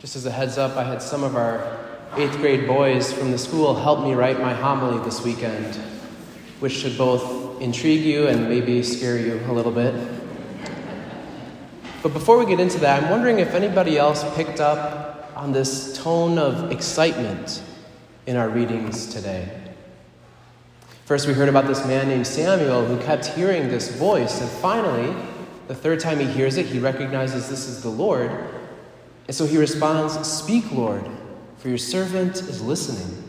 Just as a heads up, I had some of our eighth grade boys from the school help me write my homily this weekend, which should both intrigue you and maybe scare you a little bit. But before we get into that, I'm wondering if anybody else picked up on this tone of excitement in our readings today. First, we heard about this man named Samuel who kept hearing this voice, and finally, the third time he hears it, he recognizes this is the Lord and so he responds, Speak, Lord, for your servant is listening.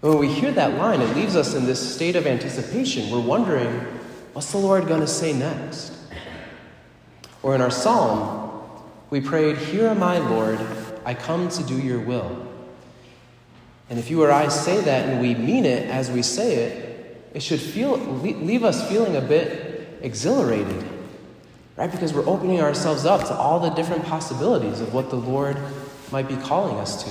when we hear that line, it leaves us in this state of anticipation. We're wondering, what's the Lord going to say next? Or in our psalm, we prayed, Here am I, Lord, I come to do your will. And if you or I say that and we mean it as we say it, it should feel, leave us feeling a bit exhilarated right? Because we're opening ourselves up to all the different possibilities of what the Lord might be calling us to.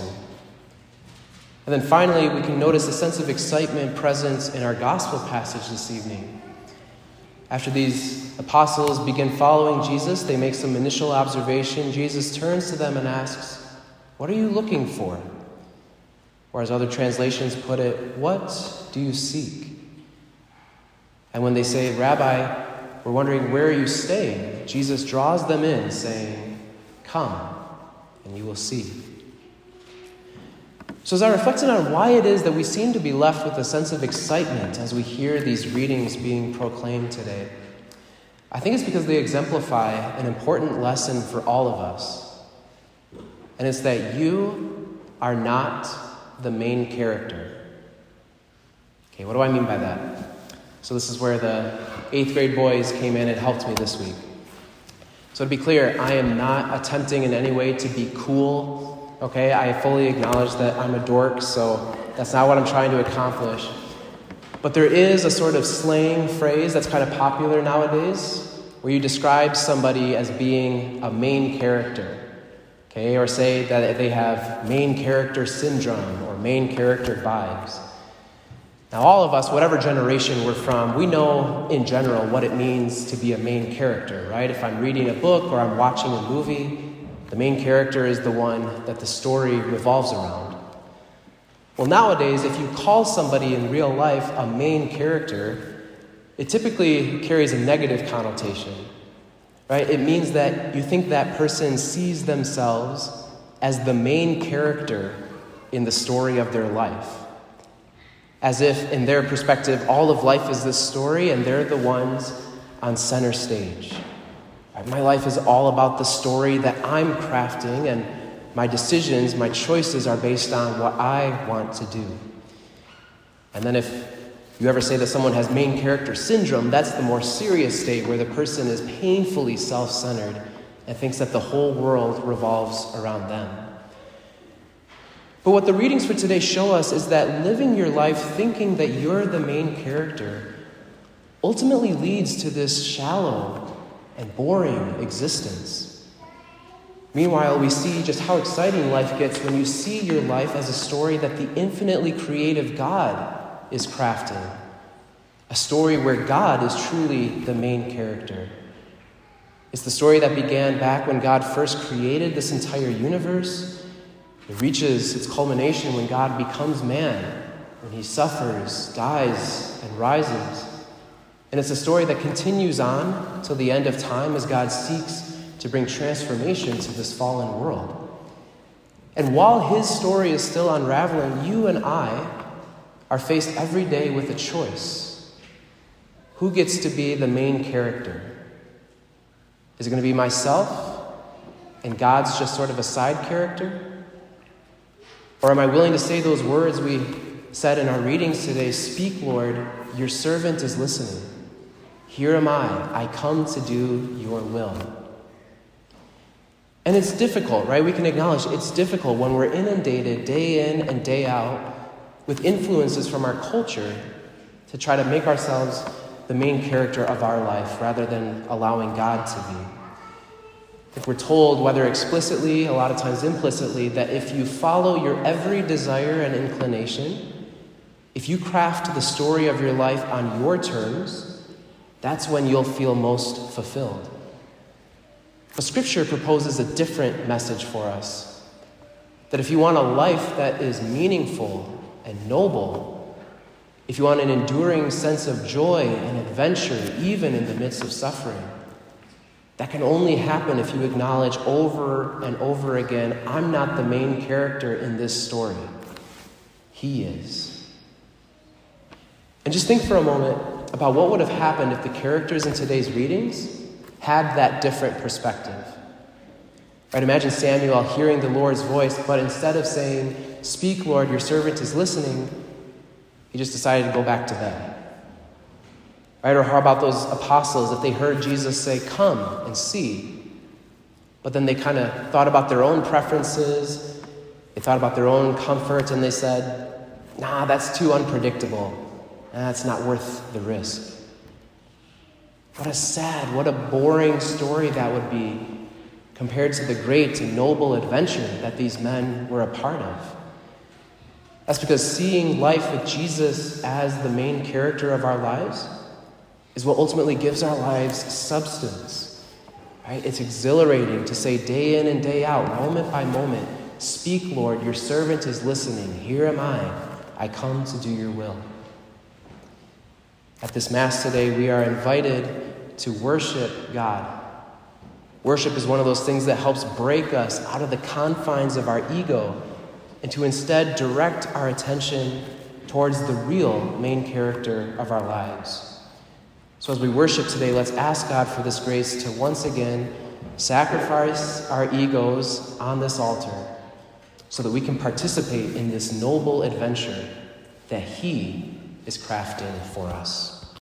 And then finally, we can notice a sense of excitement present in our gospel passage this evening. After these apostles begin following Jesus, they make some initial observation. Jesus turns to them and asks, What are you looking for? Or, as other translations put it, What do you seek? And when they say, Rabbi, we're wondering, where are you staying? Jesus draws them in, saying, Come, and you will see. So, as I reflected on why it is that we seem to be left with a sense of excitement as we hear these readings being proclaimed today, I think it's because they exemplify an important lesson for all of us. And it's that you are not the main character. Okay, what do I mean by that? So, this is where the eighth grade boys came in and helped me this week. So, to be clear, I am not attempting in any way to be cool, okay? I fully acknowledge that I'm a dork, so that's not what I'm trying to accomplish. But there is a sort of slang phrase that's kind of popular nowadays where you describe somebody as being a main character, okay? Or say that they have main character syndrome or main character vibes. Now, all of us, whatever generation we're from, we know in general what it means to be a main character, right? If I'm reading a book or I'm watching a movie, the main character is the one that the story revolves around. Well, nowadays, if you call somebody in real life a main character, it typically carries a negative connotation, right? It means that you think that person sees themselves as the main character in the story of their life as if, in their perspective, all of life is this story and they're the ones on center stage. My life is all about the story that I'm crafting, and my decisions, my choices are based on what I want to do. And then, if you ever say that someone has main character syndrome, that's the more serious state where the person is painfully self centered and thinks that the whole world revolves around them. But what the readings for today show us is that living your life thinking that you're the main character ultimately leads to this shallow and boring existence. Meanwhile, we see just how exciting life gets when you see your life as a story that the infinitely creative God is crafting. A story where God is truly the main character. It's the story that began back when God first created this entire universe it reaches its culmination when God becomes man, when he suffers, dies, and rises. And it's a story that continues on till the end of time as God seeks to bring transformation to this fallen world. And while his story is still unraveling, you and I are faced every day with a choice. Who gets to be the main character? Is it going to be myself and God's just sort of a side character? Or am I willing to say those words we said in our readings today Speak, Lord, your servant is listening. Here am I, I come to do your will. And it's difficult, right? We can acknowledge it's difficult when we're inundated day in and day out with influences from our culture to try to make ourselves the main character of our life rather than allowing God to be. If we're told, whether explicitly, a lot of times implicitly, that if you follow your every desire and inclination, if you craft the story of your life on your terms, that's when you'll feel most fulfilled. But Scripture proposes a different message for us that if you want a life that is meaningful and noble, if you want an enduring sense of joy and adventure, even in the midst of suffering, that can only happen if you acknowledge over and over again I'm not the main character in this story. He is. And just think for a moment about what would have happened if the characters in today's readings had that different perspective. Right? Imagine Samuel hearing the Lord's voice, but instead of saying, Speak, Lord, your servant is listening, he just decided to go back to bed. Right? Or how about those apostles if they heard Jesus say, Come and see? But then they kind of thought about their own preferences, they thought about their own comfort, and they said, Nah, that's too unpredictable. That's not worth the risk. What a sad, what a boring story that would be compared to the great and noble adventure that these men were a part of. That's because seeing life with Jesus as the main character of our lives is what ultimately gives our lives substance. Right? It's exhilarating to say day in and day out, moment by moment, Speak, Lord, your servant is listening. Here am I. I come to do your will. At this Mass today, we are invited to worship God. Worship is one of those things that helps break us out of the confines of our ego and to instead direct our attention towards the real main character of our lives. So, as we worship today, let's ask God for this grace to once again sacrifice our egos on this altar so that we can participate in this noble adventure that He is crafting for us.